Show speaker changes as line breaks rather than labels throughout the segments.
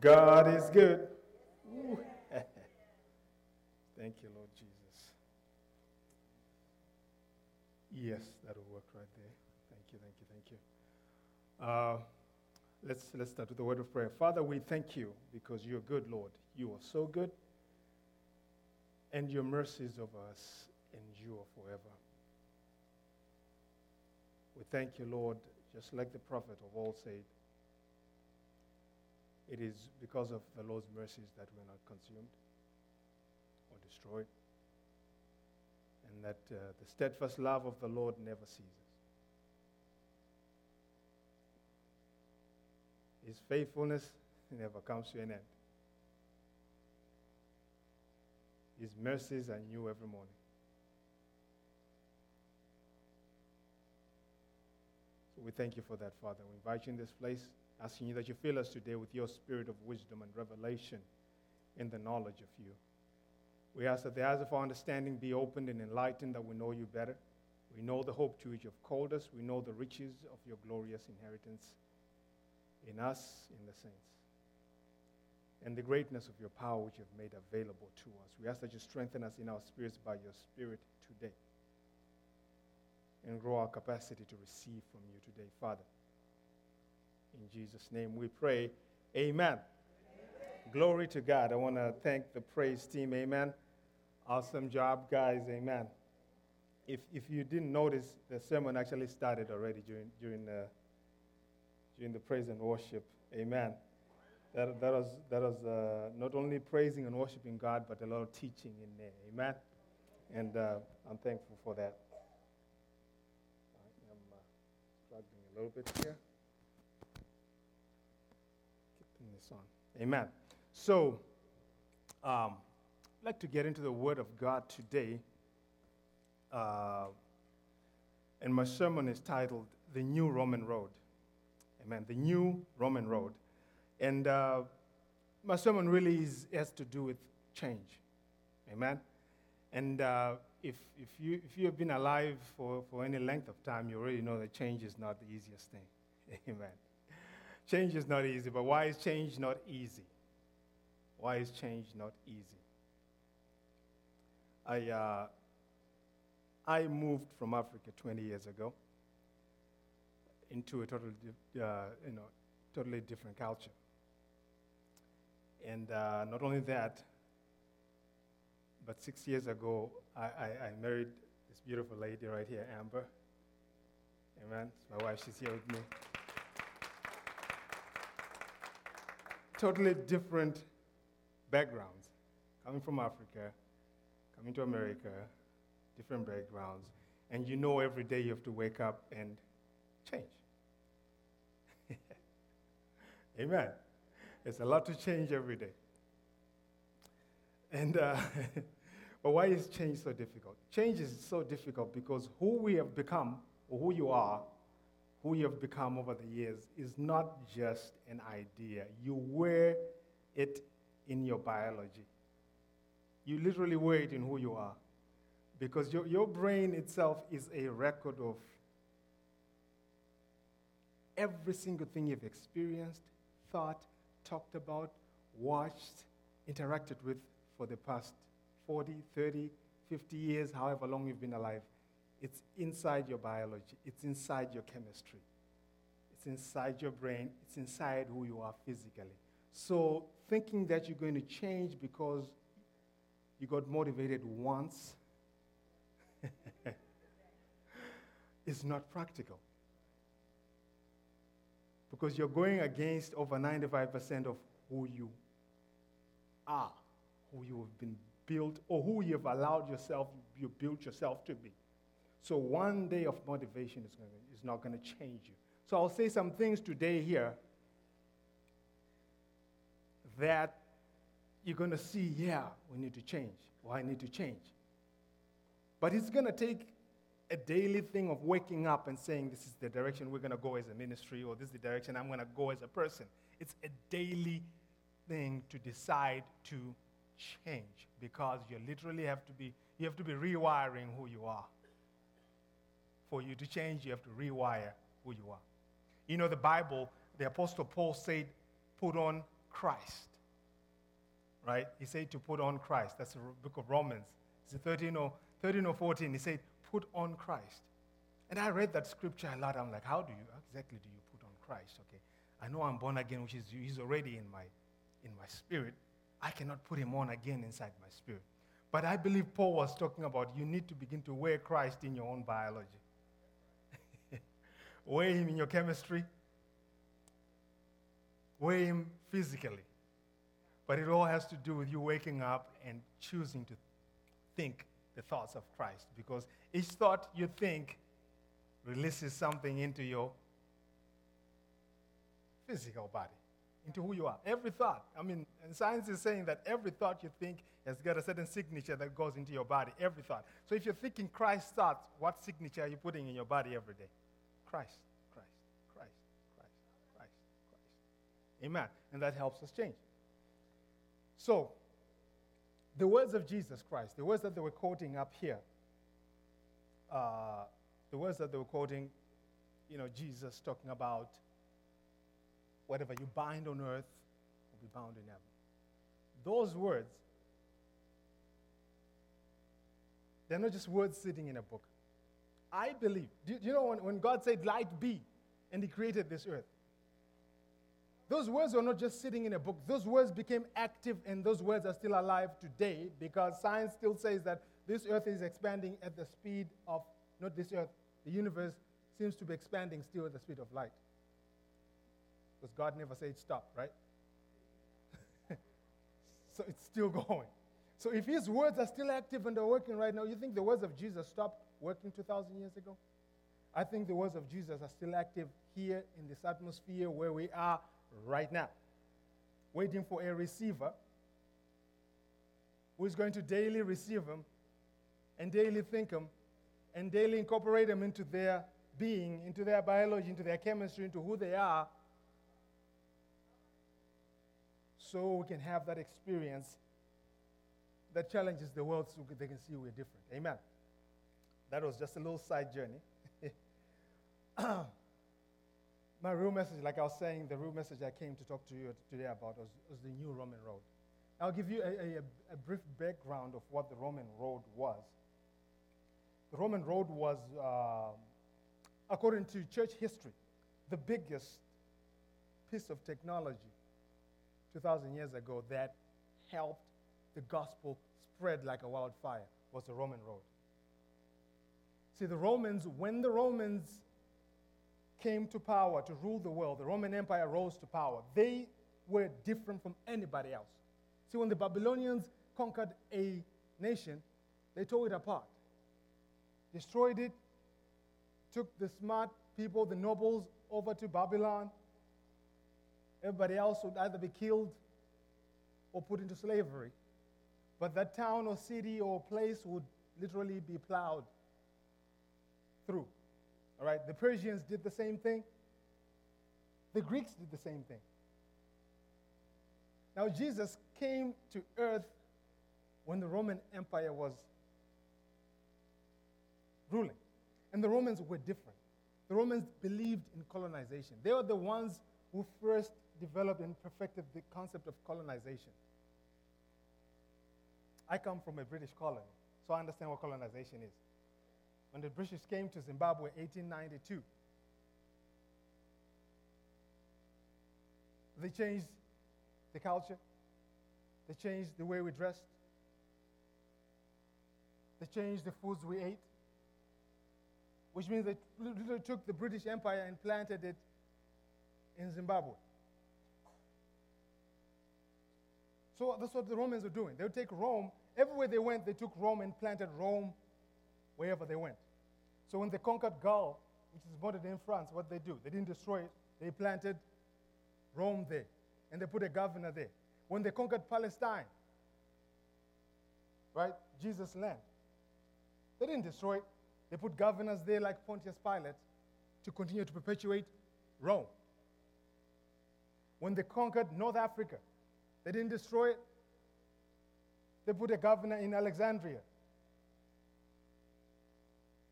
God is good. Thank you, Lord Jesus. Yes, that'll work right there. Thank you, thank you, thank you. Uh, let's, let's start with the word of prayer. Father, we thank you because you're good, Lord. You are so good, and your mercies of us endure forever. We thank you, Lord, just like the prophet of old said, it is because of the Lord's mercies that we're not consumed or destroyed, and that uh, the steadfast love of the Lord never ceases. His faithfulness never comes to an end. His mercies are new every morning. So we thank you for that, Father. We invite you in this place, asking you that you fill us today with your spirit of wisdom and revelation in the knowledge of you. We ask that the eyes of our understanding be opened and enlightened, that we know you better. We know the hope to which you have called us. We know the riches of your glorious inheritance in us, in the saints, and the greatness of your power which you have made available to us. We ask that you strengthen us in our spirits by your Spirit today and grow our capacity to receive from you today, Father. In Jesus' name we pray. Amen. Amen. Glory to God. I want to thank the praise team. Amen. Awesome job, guys. Amen. If, if you didn't notice, the sermon actually started already during, during, the, during the praise and worship. Amen. That, that was, that was uh, not only praising and worshiping God, but a lot of teaching in there. Amen. And uh, I'm thankful for that. I'm uh, struggling a little bit here. Amen. So, um, I'd like to get into the Word of God today. Uh, and my sermon is titled The New Roman Road. Amen. The New Roman Road. And uh, my sermon really is, has to do with change. Amen. And uh, if, if, you, if you have been alive for, for any length of time, you already know that change is not the easiest thing. Amen. Change is not easy, but why is change not easy? Why is change not easy? I, uh, I moved from Africa 20 years ago into a totally, uh, you know, totally different culture. And uh, not only that, but six years ago, I, I, I, married this beautiful lady right here, Amber. Amen. My wife, she's here with me. Totally different backgrounds. Coming from Africa, coming to America, different backgrounds. And you know every day you have to wake up and change. Amen. It's a lot to change every day. And uh, But why is change so difficult? Change is so difficult because who we have become, or who you are, who you have become over the years, is not just an idea. You wear it in your biology. You literally wear it in who you are. Because your, your brain itself is a record of every single thing you've experienced, thought, talked about, watched, interacted with for the past 40, 30, 50 years, however long you've been alive, it's inside your biology, it's inside your chemistry, it's inside your brain, it's inside who you are physically. So, thinking that you're going to change because you got motivated once is not practical. Because you're going against over 95% of who you are, who you have been built or who you've allowed yourself, you built yourself to be. So one day of motivation is, gonna, is not going to change you. So I'll say some things today here that you're going to see, yeah, we need to change, or I need to change. But it's going to take a daily thing of waking up and saying, this is the direction we're going to go as a ministry, or this is the direction I'm going to go as a person. It's a daily thing to decide to change because you literally have to be you have to be rewiring who you are for you to change you have to rewire who you are you know the bible the apostle paul said put on Christ. Right? He said to put on Christ. That's the book of Romans. It's 13 or, 13 or 14. He said, put on Christ. And I read that scripture a lot. I'm like, how do you, exactly do you put on Christ? Okay. I know I'm born again, which is he's already in my, in my spirit. I cannot put him on again inside my spirit. But I believe Paul was talking about you need to begin to wear Christ in your own biology. Wear him in your chemistry. weigh him physically. But it all has to do with you waking up and choosing to think the thoughts of Christ. Because each thought you think releases something into your physical body, into who you are. Every thought. I mean, and science is saying that every thought you think has got a certain signature that goes into your body. Every thought. So if you're thinking Christ thoughts, what signature are you putting in your body every day? Christ, Christ, Christ, Christ, Christ, Christ. Amen. And that helps us change. So, the words of Jesus Christ, the words that they were quoting up here, uh, the words that they were quoting, you know, Jesus talking about whatever you bind on earth will be bound in heaven. Those words, they're not just words sitting in a book. I believe, do, you know when, when God said, light be, and He created this earth? Those words were not just sitting in a book. Those words became active, and those words are still alive today because science still says that this earth is expanding at the speed of, not this earth, the universe seems to be expanding still at the speed of light. Because God never said stop, right? so it's still going. So if his words are still active and they're working right now, you think the words of Jesus stopped working 2,000 years ago? I think the words of Jesus are still active here in this atmosphere where we are right now, waiting for a receiver who is going to daily receive them and daily think them and daily incorporate them into their being, into their biology, into their chemistry, into who they are, so we can have that experience that challenges the world so they can see we're different. Amen. That was just a little side journey. My real message, like I was saying, the real message I came to talk to you today about was, was the new Roman road. I'll give you a, a, a, brief background of what the Roman road was. The Roman road was, uh, according to church history, the biggest piece of technology 2,000 years ago that helped the gospel spread like a wildfire was the Roman road. See, the Romans, when the Romans came to power to rule the world, the Roman Empire rose to power, they were different from anybody else. See, when the Babylonians conquered a nation, they tore it apart, destroyed it, took the smart people, the nobles, over to Babylon. Everybody else would either be killed or put into slavery. But that town or city or place would literally be plowed through. All right, the Persians did the same thing. The Greeks did the same thing. Now, Jesus came to earth when the Roman Empire was ruling. And the Romans were different. The Romans believed in colonization. They were the ones who first developed and perfected the concept of colonization. I come from a British colony, so I understand what colonization is when the British came to Zimbabwe in 1892. They changed the culture. They changed the way we dressed. They changed the foods we ate, which means they literally took the British Empire and planted it in Zimbabwe. So that's what the Romans were doing. They would take Rome, everywhere they went, they took Rome and planted Rome wherever they went. So when they conquered Gaul, which is modern day France, what they do? They didn't destroy it. They planted Rome there, and they put a governor there. When they conquered Palestine, right, Jesus' land, they didn't destroy it. They put governors there like Pontius Pilate to continue to perpetuate Rome. When they conquered North Africa, they didn't destroy it. They put a governor in Alexandria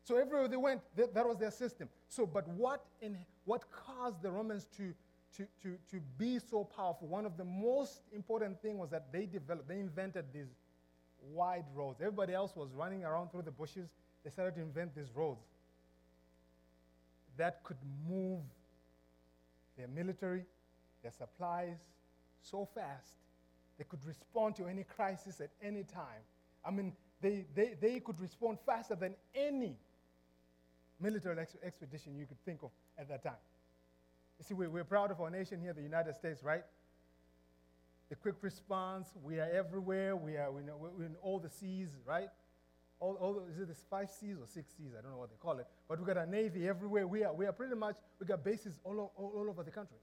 so everywhere they went, that, that was their system. So, but what, in, what caused the Romans to, to, to, to be so powerful, one of the most important things was that they developed, they invented these wide roads. Everybody else was running around through the bushes. They started to invent these roads that could move their military, their supplies so fast. They could respond to any crisis at any time. I mean, they, they, they could respond faster than any military ex- expedition you could think of at that time. You see, we, we're proud of our nation here, the United States, right? The quick response, we are everywhere, we are we're in all the seas, right? All, all, is it the five seas or six seas? I don't know what they call it. But we got a navy everywhere. We are, we are pretty much, we got bases all, all, all over the country,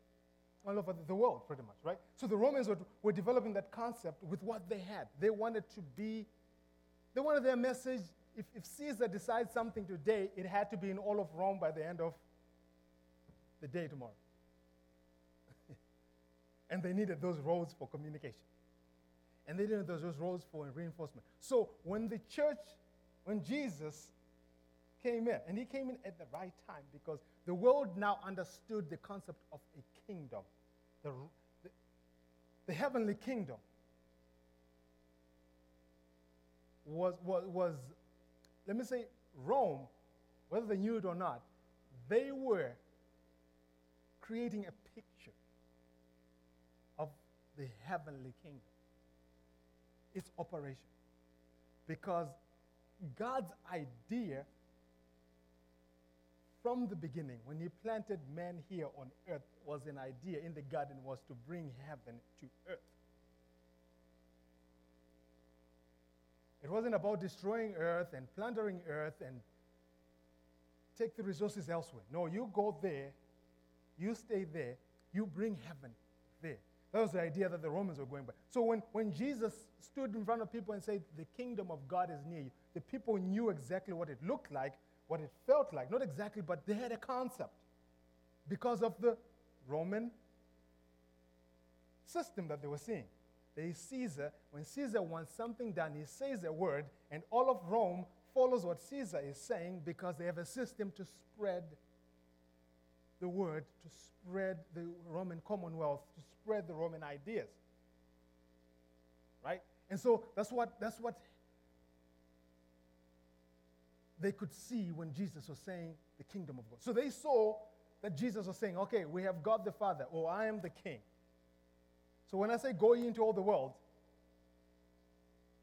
all over the world, pretty much, right? So the Romans were, were developing that concept with what they had. They wanted to be, they wanted their message. If, if Caesar decides something today, it had to be in all of Rome by the end of the day tomorrow. and they needed those roads for communication. And they needed those roads for reinforcement. So when the church when Jesus came in, and he came in at the right time because the world now understood the concept of a kingdom, the, the, the heavenly kingdom was, was, was, let me say, Rome, whether they knew it or not, they were creating a picture of the heavenly kingdom, its operation. Because God's idea from the beginning, when He planted man here on earth, was an idea in the garden was to bring heaven to earth. It wasn't about destroying earth and plundering earth and take the resources elsewhere. No, you go there, you stay there, you bring heaven there. That was the idea that the Romans were going by. So when, when Jesus stood in front of people and said, The kingdom of God is near you, the people knew exactly what it looked like, what it felt like. Not exactly, but they had a concept because of the Roman system that they were seeing. There is Caesar. When Caesar wants something done, he says a word, and all of Rome follows what Caesar is saying because they have a system to spread the word, to spread the Roman Commonwealth, to spread the Roman ideas. Right? And so that's what, that's what they could see when Jesus was saying the kingdom of God. So they saw that Jesus was saying, okay, we have God the Father, or I am the king. So when I say go into all the world,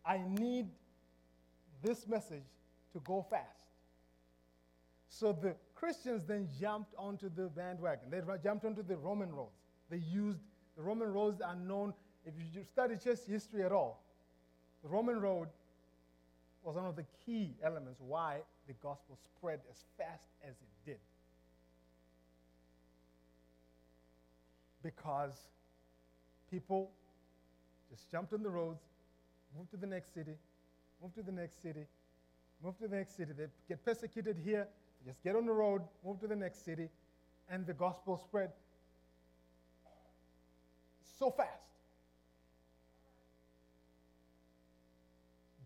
I need this message to go fast. So the Christians then jumped onto the bandwagon. They jumped onto the Roman roads. They used the Roman roads are known, if you study church history at all, the Roman road was one of the key elements why the gospel spread as fast as it did. Because people just jumped on the roads, moved to the next city, moved to the next city, moved to the next city. They get persecuted here, just get on the road, move to the next city, and the gospel spread so fast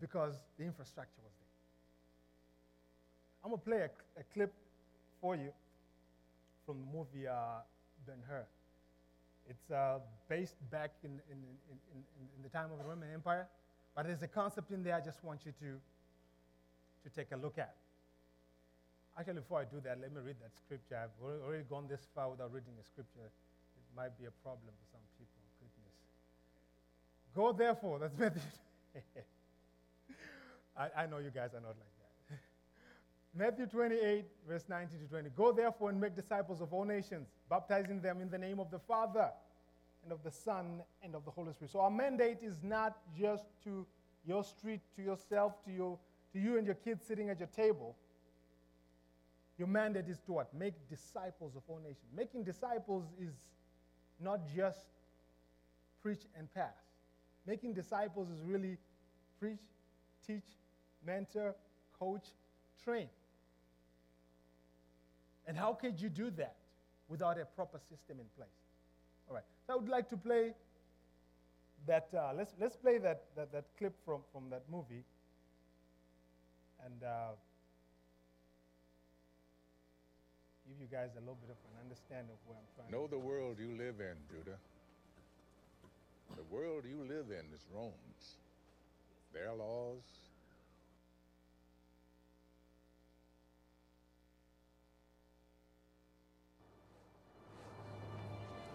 because the infrastructure was there. I'm going to play a, a, clip for you from the movie uh, Ben Hur. It's uh, based back in, in, in, in, the time of the Roman Empire, but there's a concept in there I just want you to, to take a look at. Actually, before I do that, let me read that scripture. I've already gone this far without reading a scripture. It might be a problem for some people. Goodness. Go therefore, that's Matthew. I, I know you guys are not like. Matthew 28, verse 19 to 20. Go therefore and make disciples of all nations, baptizing them in the name of the Father and of the Son and of the Holy Spirit. So our mandate is not just to your street, to yourself, to, your, to you and your kids sitting at your table. Your mandate is to what? Make disciples of all nations. Making disciples is not just preach and pass. Making disciples is really preach, teach, mentor, coach, train. And how could you do that without a proper system in place? All right. So I would like to play that. Uh, let's let's play that, that that clip from from that movie. And uh, give you guys a little bit of an understanding of where I'm trying
Know the world you live in, Judah. The world you live in is Rome's. Their laws,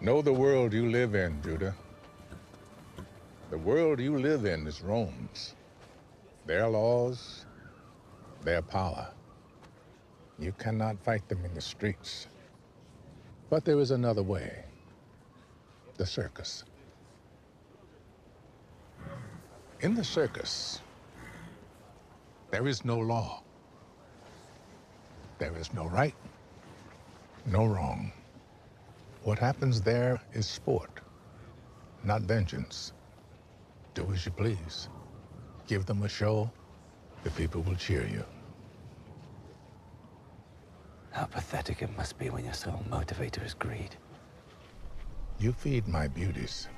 Know the world you live in, Judah. The world you live in is Rome's. Their laws, their power. You cannot fight them in the streets. But there is another way the circus. In the circus, there is no law. There is no right, no wrong. What happens there is sport, not vengeance. Do as you please. Give them a show, the people will cheer you.
How pathetic it must be when your sole motivator is greed.
You feed my beauties.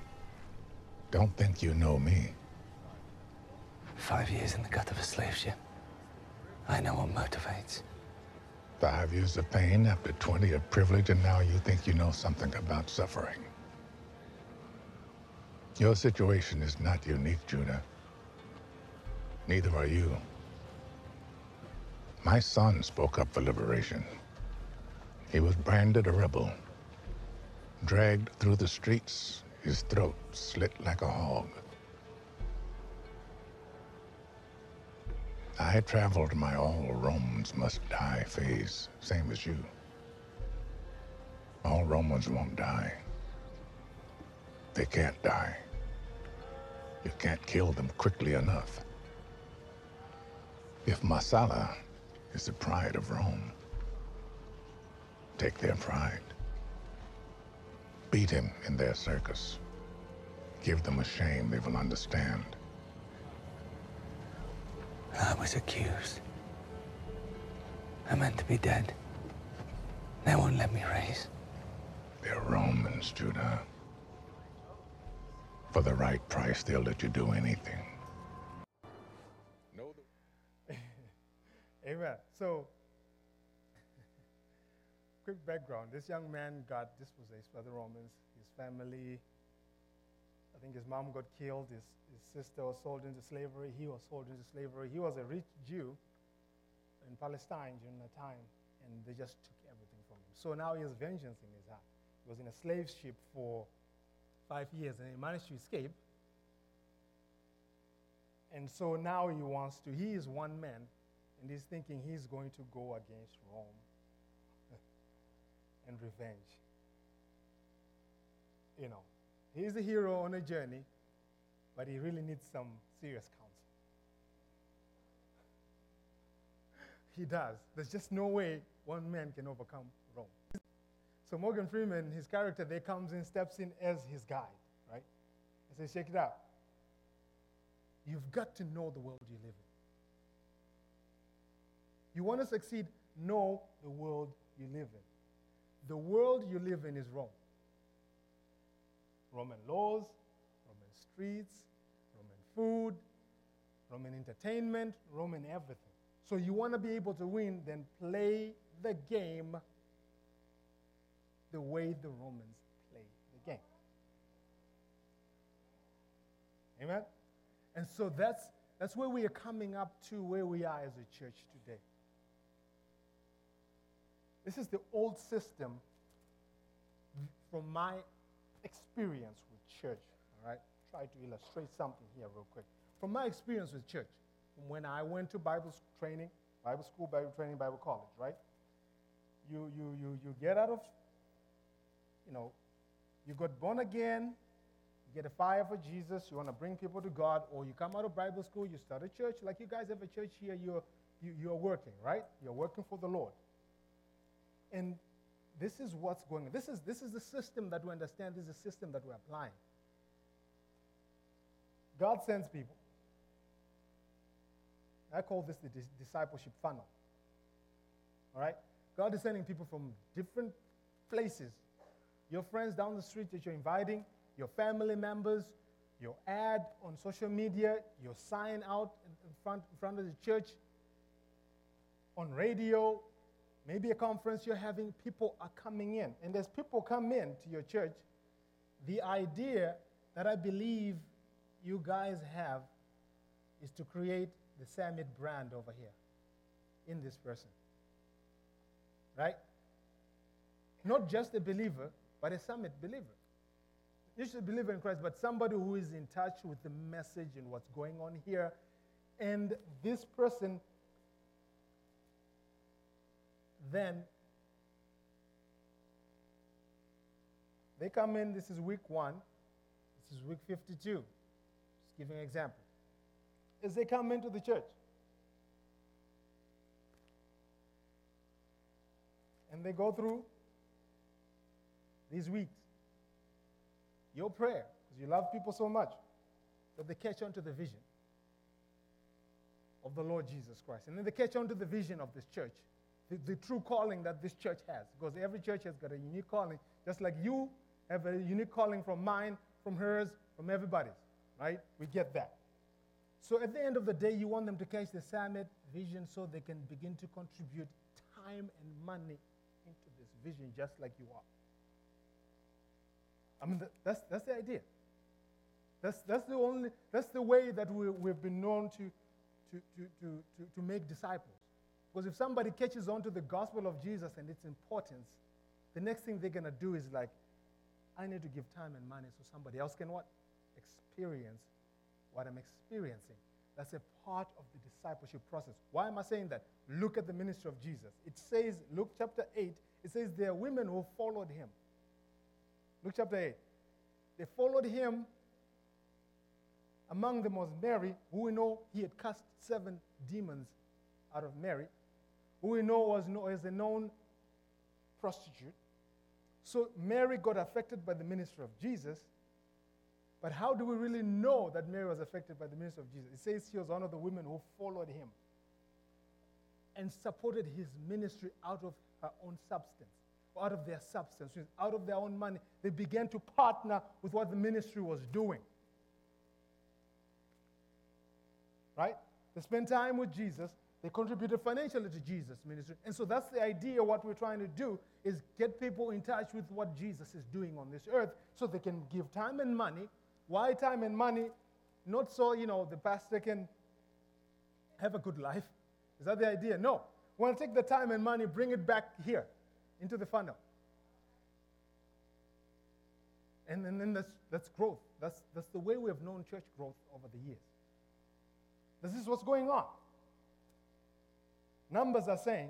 Don't think you know me.
Five years in the gut of a slave ship. I know what motivates.
Five years of pain after 20 of privilege, and now you think you know something about suffering. Your situation is not unique, Judah. Neither are you. My son spoke up for liberation. He was branded a rebel, dragged through the streets, his throat slit like a hog. I traveled my all Romans must die phase, same as you. All Romans won't die. They can't die. You can't kill them quickly enough. If Messala is the pride of Rome, take their pride. Beat him in their circus. Give them a shame they will understand.
I was accused. I meant to be dead. They won't let me raise.
They're Romans, Judah. For the right price, they'll let you do anything. Know
Amen. So, quick background. This young man got dispossessed by the Romans. His family, I think his mom got killed. His, his sister was sold into slavery. He was sold into slavery. He was a rich Jew in Palestine during that time, and they just took everything from him. So now he has vengeance in his heart. He was in a slave ship for five years, and he managed to escape. And so now he wants to, he is one man, and he's thinking he's going to go against Rome and revenge. You know, he's a hero on a journey, but he really needs some serious counsel. He does. There's just no way one man can overcome Rome. So Morgan Freeman, his character, there comes in, steps in as his guide, right? And says, check it out. You've got to know the world you live in. You want to succeed, know the world you live in. The world you live in is Rome. Roman laws, Roman streets, Roman food, Roman entertainment, Roman everything. So you want to be able to win, then play the game the way the Romans play the game. Amen? And so that's, that's where we are coming up to where we are as a church today. This is the old system from my experience with church, all right? Try to illustrate something here real quick. From my experience with church, when I went to Bible training, Bible school, Bible training, Bible college, right? You, you, you, you get out of, you know, you got born again, you get a fire for Jesus, you want to bring people to God, or you come out of Bible school, you start a church, like you guys have a church here, you're, you, you're working, right? You're working for the Lord. And this is what's going on. This is, this is the system that we understand, this is the system that we're applying. God sends people. I call this the dis- discipleship funnel. All right? God is sending people from different places. Your friends down the street that you're inviting, your family members, your ad on social media, your sign out in front, in front of the church, on radio, maybe a conference you're having, people are coming in. And as people come in to your church, the idea that I believe you guys have is to create the Summit brand over here in this person. Right? Not just a believer, but a Summit believer. You should believe in Christ, but somebody who is in touch with the message and what's going on here. And this person then they come in, this is week one, this is week 52. Just giving an example. As they come into the church, and they go through these weeks, your prayer, because you love people so much, that they catch on to the vision of the Lord Jesus Christ. And then they catch on to the vision of this church the, the true calling that this church has. Because every church has got a unique calling, just like you have a unique calling from mine, from hers, from everybody's, right? We get that. So at the end of the day, you want them to catch the summit vision so they can begin to contribute time and money into this vision just like you are. I mean, that's, that's the idea. That's, that's, the only, that's the way that we, we've been known to, to, to, to, to, to make disciples. Because if somebody catches on to the gospel of Jesus and its importance, the next thing they're going to do is like, I need to give time and money so somebody else can what? Experience what I'm experiencing. That's a part of the discipleship process. Why am I saying that? Look at the ministry of Jesus. It says, Luke chapter 8, it says there are women who followed him. Luke chapter 8. They followed him. Among them was Mary, who we know he had cast seven demons out of Mary who we know was as a known prostitute. So Mary got affected by the ministry of Jesus. But how do we really know that Mary was affected by the ministry of Jesus? It says she was one of the women who followed him and supported his ministry out of her own substance, out of their substance, out of their own money. They began to partner with what the ministry was doing. Right? They spent time with Jesus, they contributed financially to Jesus' ministry. And so that's the idea. What we're trying to do is get people in touch with what Jesus is doing on this earth so they can give time and money. Why time and money? Not so, you know, the pastor can have a good life. Is that the idea? No. We want to take the time and money, bring it back here into the funnel. And, and then that's, that's growth. That's, that's the way we have known church growth over the years. This is what's going on. Numbers are saying,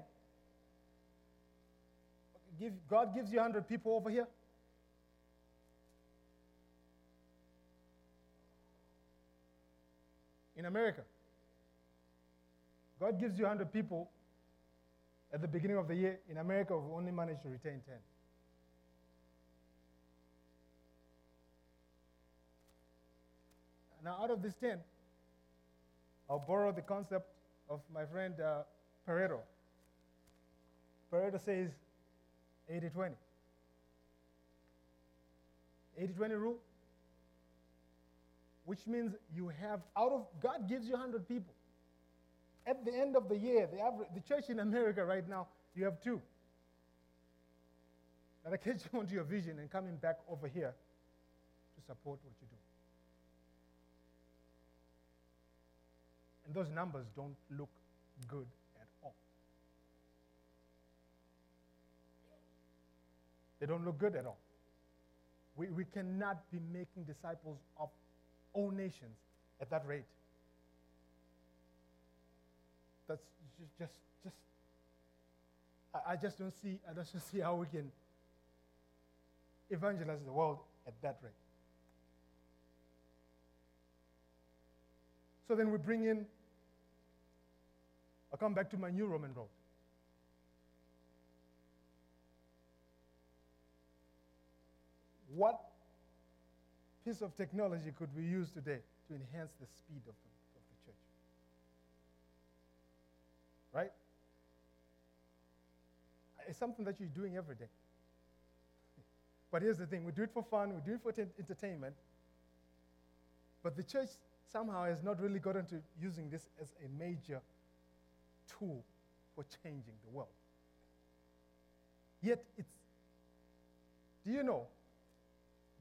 give, God gives you 100 people over here. In America, God gives you 100 people at the beginning of the year. In America, we've only managed to retain 10. Now, out of this 10, I'll borrow the concept of my friend uh, Pareto. Pareto says 80 20. 80 20 rule, which means you have out of God gives you 100 people. At the end of the year, the, average, the church in America right now, you have two that are catching onto your vision and coming back over here to support what you do. And those numbers don't look good They don't look good at all. We, we cannot be making disciples of all nations at that rate. That's just, just, just I, I just don't see, I just don't see how we can evangelize the world at that rate. So then we bring in, I'll come back to my new Roman road. What piece of technology could we use today to enhance the speed of the, of the church? Right? It's something that you're doing every day. But here's the thing we do it for fun, we do it for t- entertainment. But the church somehow has not really gotten to using this as a major tool for changing the world. Yet it's. Do you know?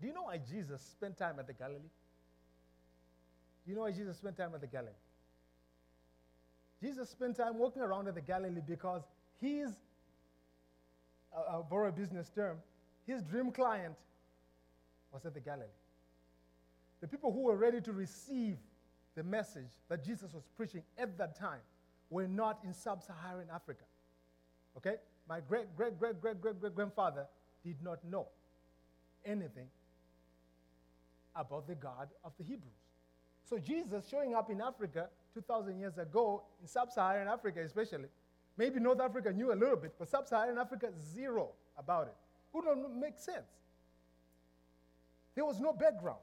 Do you know why Jesus spent time at the Galilee? Do you know why Jesus spent time at the Galilee? Jesus spent time walking around at the Galilee because his, uh, I'll borrow a business term, his dream client was at the Galilee. The people who were ready to receive the message that Jesus was preaching at that time were not in sub Saharan Africa. Okay? My great, great, great, great, great, great grandfather did not know anything about the God of the Hebrews. So Jesus showing up in Africa 2,000 years ago, in sub Saharan Africa especially, maybe North Africa knew a little bit, but sub Saharan Africa, zero about it. Who don't make sense? There was no background.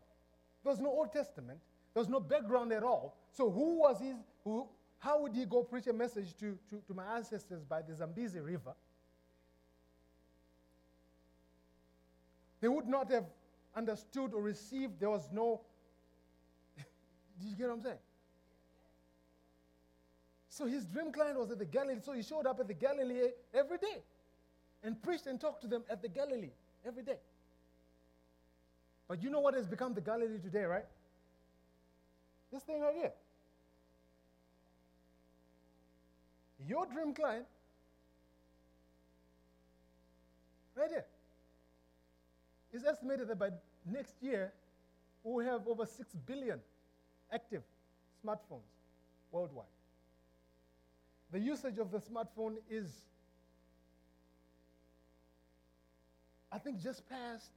There was no Old Testament. There was no background at all. So who was his, who, how would he go preach a message to, to, to my ancestors by the Zambezi River? They would not have understood or received. There was no. Did you get what I'm saying? So his dream client was at the Galilee. So he showed up at the Galilee every day and preached and talked to them at the Galilee every day. But you know what has become the Galilee today, right? This thing right here. Your dream client, right here, is estimated that by next year, we'll have over 6 billion active smartphones worldwide. The usage of the smartphone is, I think, just past.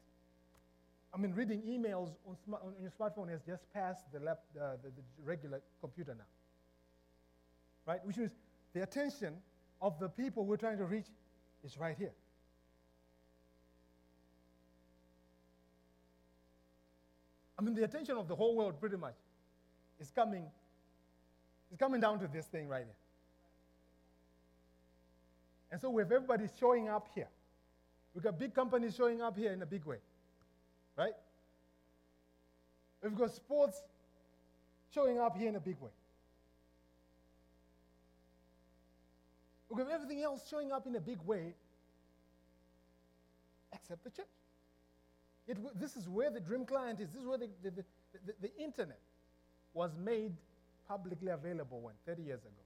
I mean, reading emails on, on your smartphone has just passed the, lap, uh, the, the regular computer now. Right? Which means the attention of the people we're trying to reach is right here. I mean, the attention of the whole world pretty much is coming, is coming down to this thing right here. And so we have everybody showing up here. We've got big companies showing up here in a big way. Right? We've got sports showing up here in a big way. We have got everything else showing up in a big way except the church. It, this is where the dream client is. This is where the, the, the, the, the internet was made publicly available when 30 years ago.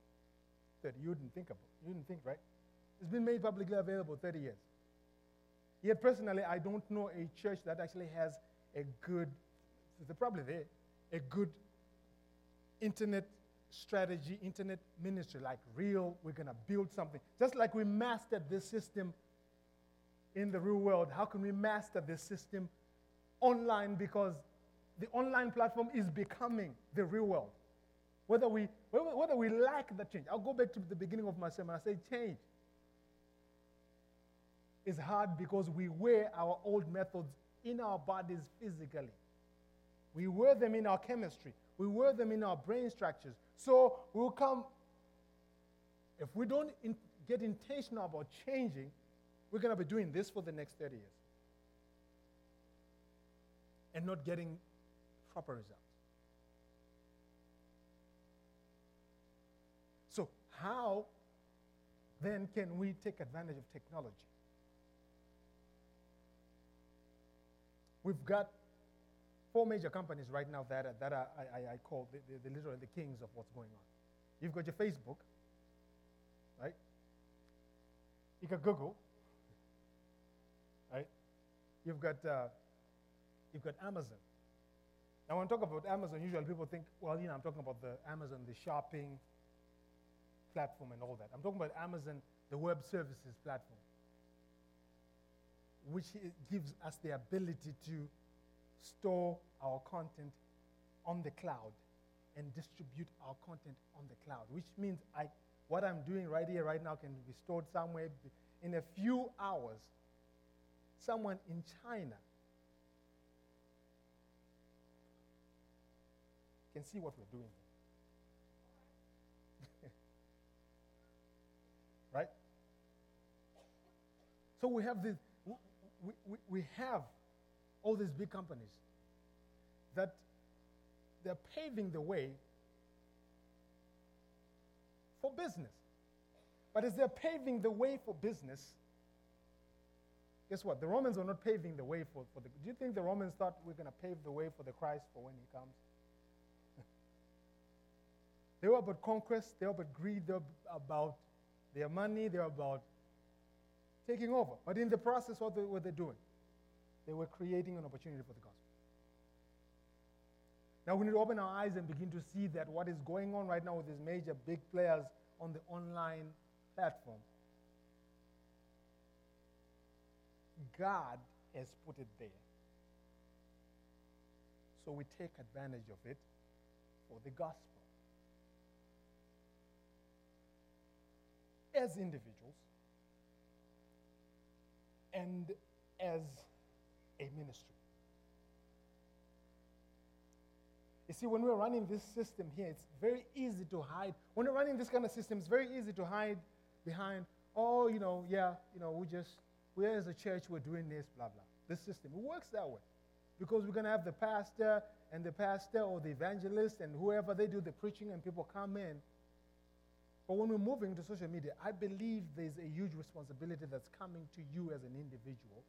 30, you didn't think about. You wouldn't think, right? It's been made publicly available 30 years. Yet personally, I don't know a church that actually has a good, the problem there, a good internet strategy, internet ministry, like real, we're going to build something. Just like we mastered this system in the real world, how can we master this system online? Because the online platform is becoming the real world. Whether we, whether we like the change, I'll go back to the beginning of my sermon. I say change is hard because we wear our old methods in our bodies physically. We wear them in our chemistry. We wear them in our brain structures. So we'll come, if we don't in, get intentional about changing, we're going to be doing this for the next 30 years and not getting proper results. So, how then can we take advantage of technology? We've got four major companies right now that, that are, I, I call the, the, the, literally the kings of what's going on. You've got your Facebook, right? You got Google? You've got, uh, you've got Amazon. Now, when I talk about Amazon, usually people think, well, you know, I'm talking about the Amazon, the shopping platform and all that. I'm talking about Amazon, the web services platform which gives us the ability to store our content on the cloud and distribute our content on the cloud, which means I, what I'm doing right here, right now, can be stored somewhere in a few hours. Someone in China can see what we're doing. right? So we have this we, we, we have all these big companies that they're paving the way for business. But as they're paving the way for business, guess what? The Romans were not paving the way for, for the. Do you think the Romans thought we're going to pave the way for the Christ for when he comes? they were about conquest, they were about greed, they were about their money, they were about taking over. But in the process, what they, were they doing? They were creating an opportunity for the gospel. Now we need to open our eyes and begin to see that what is going on right now with these major big players on the online platform. God has put it there. So we take advantage of it for the gospel. As individuals and as a ministry. You see, when we're running this system here, it's very easy to hide. When we're running this kind of system, it's very easy to hide behind, oh, you know, yeah, you know, we just, we're as a church, we're doing this, blah, blah. This system, it works that way. Because we're going to have the pastor and the pastor or the evangelist and whoever, they do the preaching and people come in. But when we're moving to social media, I believe there's a huge responsibility that's coming to you as an individual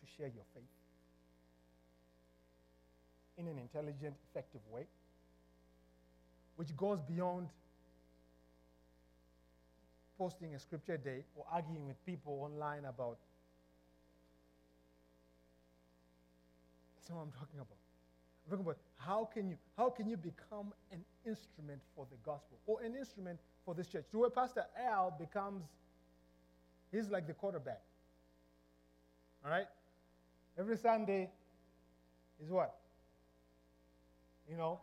to share your faith in an intelligent, effective way, which goes beyond posting a scripture day or arguing with people online about. That's what I'm talking about. I'm talking about how can you how can you become an instrument for the gospel or an instrument for this church? To where Pastor Al becomes, he's like the quarterback. All right? Every Sunday is what? you know,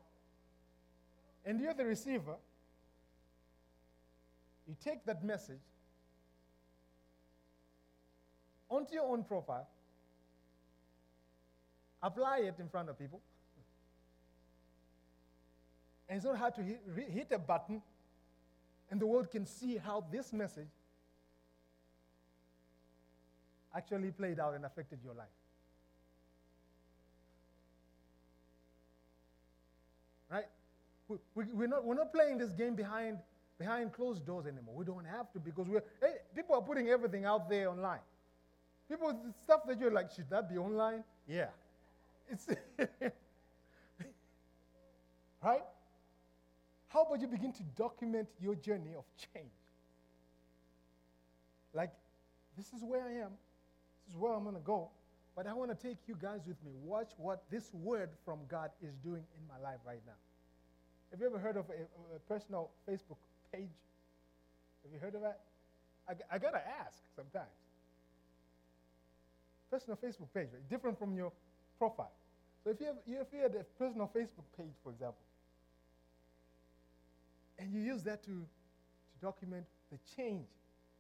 and you're the receiver, you take that message onto your own profile, apply it in front of people, and it's not hard to hit, hit a button, and the world can see how this message actually played out and affected your life. right? We, we, we're, not, we're not playing this game behind, behind closed doors anymore. We don't have to because we're, hey, people are putting everything out there online. People, stuff that you're like, should that be online? Yeah. It's right? How about you begin to document your journey of change? Like, this is where I am, this is where I'm going to go. But I want to take you guys with me. Watch what this word from God is doing in my life right now. Have you ever heard of a, a personal Facebook page? Have you heard of that? I, I got to ask sometimes. Personal Facebook page, right? different from your profile. So if you, have, if you had a personal Facebook page, for example, and you use that to, to document the change.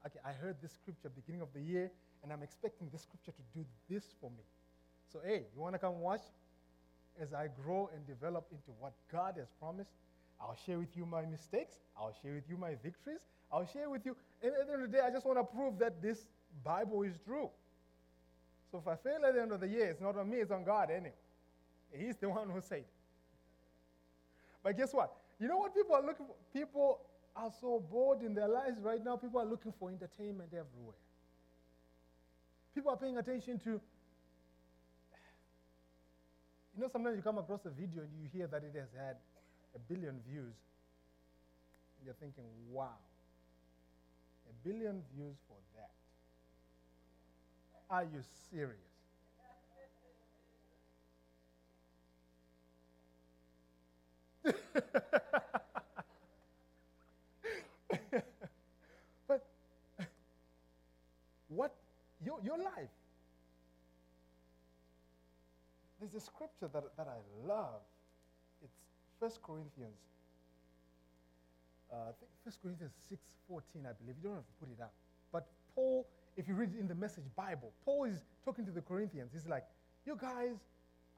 Okay, I heard this scripture beginning of the year, and I'm expecting this scripture to do this for me. So, hey, you want to come watch as I grow and develop into what God has promised? I'll share with you my mistakes. I'll share with you my victories. I'll share with you. And at the end of the day, I just want to prove that this Bible is true. So if I fail at the end of the year, it's not on me, it's on God anyway. He's the one who said. But guess what? You know what people are looking for? People are so bored in their lives right now. People are looking for entertainment everywhere. People are paying attention to. You know, sometimes you come across a video and you hear that it has had a billion views. And you're thinking, wow, a billion views for that. Are you serious? but what your, your life. There's a scripture that, that I love. 1 Corinthians. Uh, 1 Corinthians 6 14, I believe. You don't have to put it up. But Paul, if you read in the Message Bible, Paul is talking to the Corinthians. He's like, You guys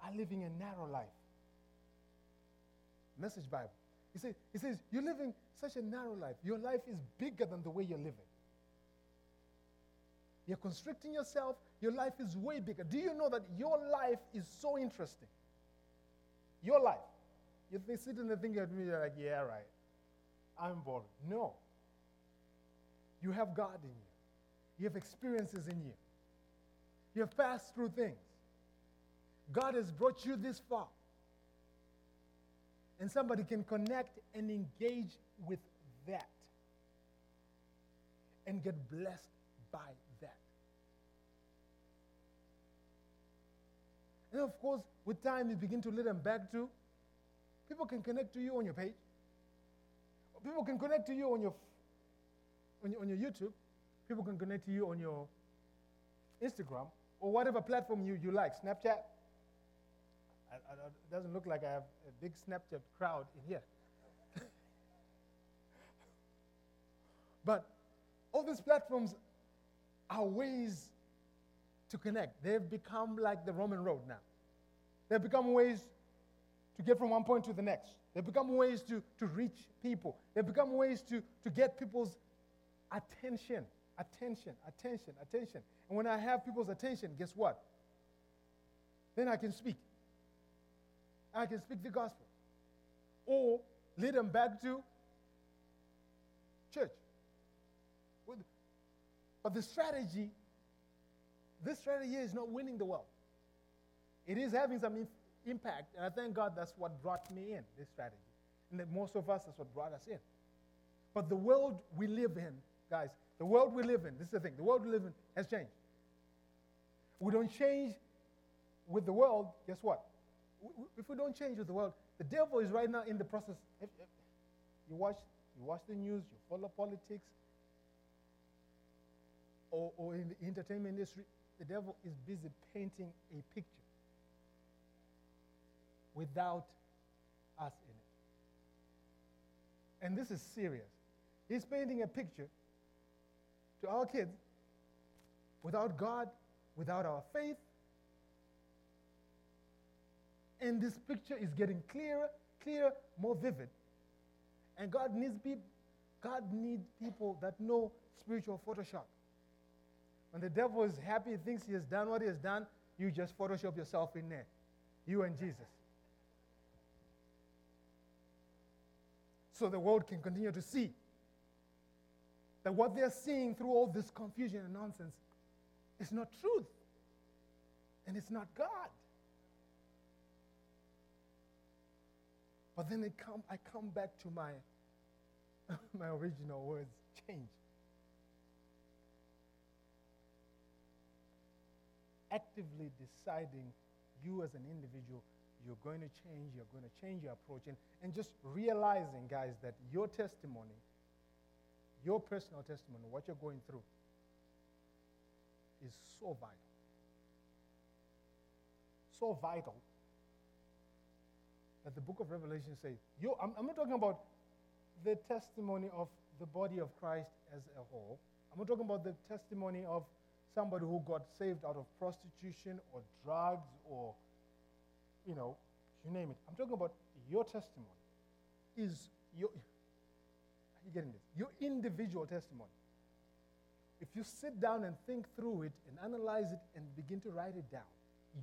are living a narrow life. Message Bible. He, say, he says, You're living such a narrow life. Your life is bigger than the way you're living. You're constricting yourself. Your life is way bigger. Do you know that your life is so interesting? Your life. If they sit and they think at me, you're like, yeah, right. I'm boring. No. You have God in you. You have experiences in you. You have passed through things. God has brought you this far. And somebody can connect and engage with that and get blessed by that. And of course, with time, you begin to lead them back to people can connect to you on your page. People can connect to you on your, on your, on your YouTube. People can connect to you on your Instagram or whatever platform you, you like. Snapchat. I, I, it doesn't look like I have a big Snapchat crowd in here. but all these platforms are ways to connect. They've become like the Roman road now. They've become ways to get from one point to the next. They've become ways to, to reach people. They've become ways to, to get people's attention, attention, attention, attention. And when I have people's attention, guess what? Then I can speak. I can speak the gospel. Or lead them back to church. But the strategy, this strategy is not winning the world. It is having some impact, and I thank God that's what brought me in, this strategy. And that most of us, that's what brought us in. But the world we live in, guys, the world we live in, this is the thing, the world we live in has changed. We don't change with the world, guess what? If we don't change with the world, the devil is right now in the process. You watch, you watch the news, you follow politics, or, or in the entertainment industry, the devil is busy painting a picture without us in it. And this is serious. He's painting a picture to our kids without God, without our faith. And this picture is getting clearer, clearer, more vivid. And God needs people, God needs people that know spiritual Photoshop. When the devil is happy, he thinks he has done what he has done, you just Photoshop yourself in there. You and Jesus. So the world can continue to see that what they're seeing through all this confusion and nonsense is not truth. And it's not God. But then come, I come back to my, my original words change. actively deciding you as an individual, you're going to change, you're going to change your approach, and, and just realizing, guys, that your testimony, your personal testimony, what you're going through, is so vital. So vital that the book of Revelation says, you, I'm, I'm not talking about the testimony of the body of Christ as a whole. I'm not talking about the testimony of somebody who got saved out of prostitution or drugs or, you know, you name it. I'm talking about your testimony. Is your, are you getting this? Your individual testimony. If you sit down and think through it and analyze it and begin to write it down,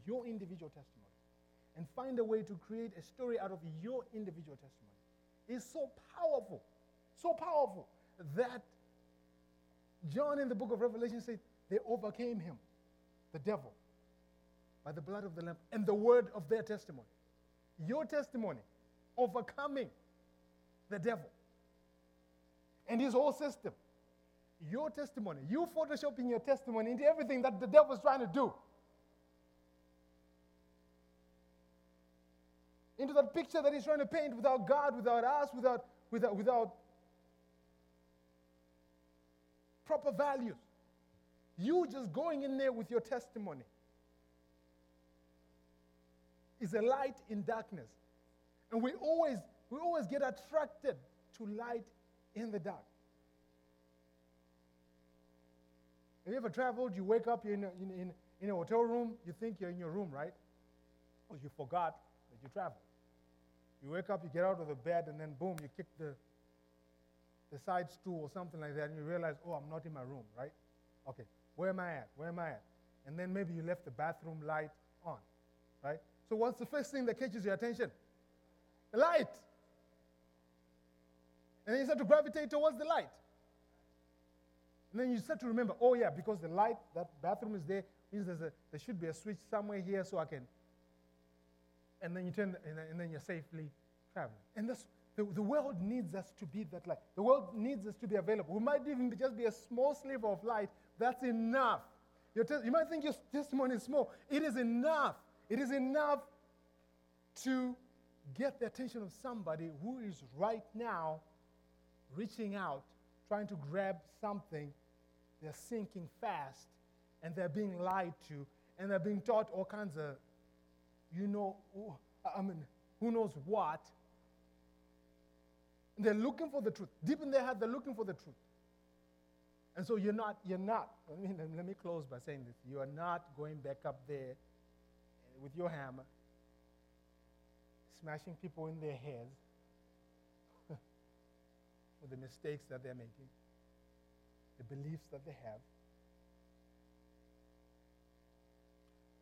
your individual testimony, and find a way to create a story out of your individual testimony is so powerful, so powerful that John in the book of Revelation said, they overcame him, the devil, by the blood of the Lamb and the word of their testimony. Your testimony, overcoming the devil and his whole system. Your testimony, you photoshopping your testimony into everything that the devil is trying to do. Into that picture that he's trying to paint without God, without us, without, without, without proper values. You just going in there with your testimony is a light in darkness. And we always, we always get attracted to light in the dark. Have you ever traveled? You wake up, you're in a, in, in, in a hotel room, you think you're in your room, right? Or you forgot that you traveled. You wake up, you get out of the bed, and then boom, you kick the, the side stool or something like that, and you realize, oh, I'm not in my room, right? Okay, where am I at? Where am I at? And then maybe you left the bathroom light on, right? So what's the first thing that catches your attention? The light. And then you start to gravitate towards the light. And then you start to remember, oh yeah, because the light, that bathroom is there, means there's a, there should be a switch somewhere here so I can. And then you turn, and then, and then you're safely traveling. And the, the world needs us to be that light. The world needs us to be available. We might even be, just be a small sliver of light. That's enough. Te- you might think your testimony is small. It is enough. It is enough to get the attention of somebody who is right now reaching out, trying to grab something. They're sinking fast and they're being lied to and they're being taught all kinds of, you know, oh, I mean, who knows what. They're looking for the truth. Deep in their heart, they're looking for the truth. And so you're not, you're not, I mean, let me close by saying this. You are not going back up there with your hammer, smashing people in their heads with the mistakes that they're making, the beliefs that they have.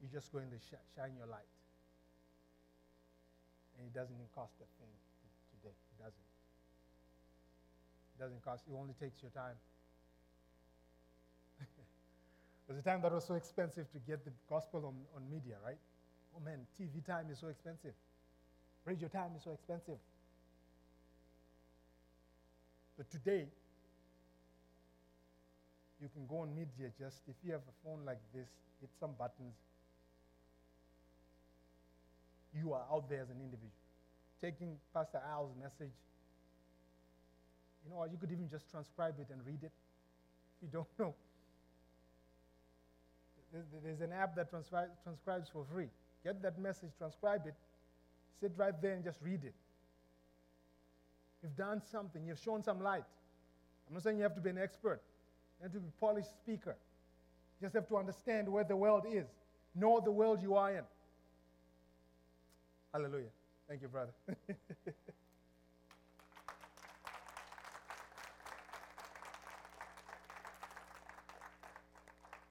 You're just going to sh- shine your light. And it doesn't even cost a thing today. It doesn't. It doesn't cost, it only takes your time. There's a time that was so expensive to get the gospel on, on media, right? Oh man, TV time is so expensive. Radio time is so expensive. But today, you can go on media just, if you have a phone like this, hit some buttons. You are out there as an individual. Taking Pastor Al's message, you know what, you could even just transcribe it and read it if you don't know. There's an app that transcribes for free. Get that message, transcribe it, sit right there and just read it. You've done something, you've shown some light. I'm not saying you have to be an expert, you have to be a polished speaker. You just have to understand where the world is, know the world you are in. Hallelujah. Thank you, brother.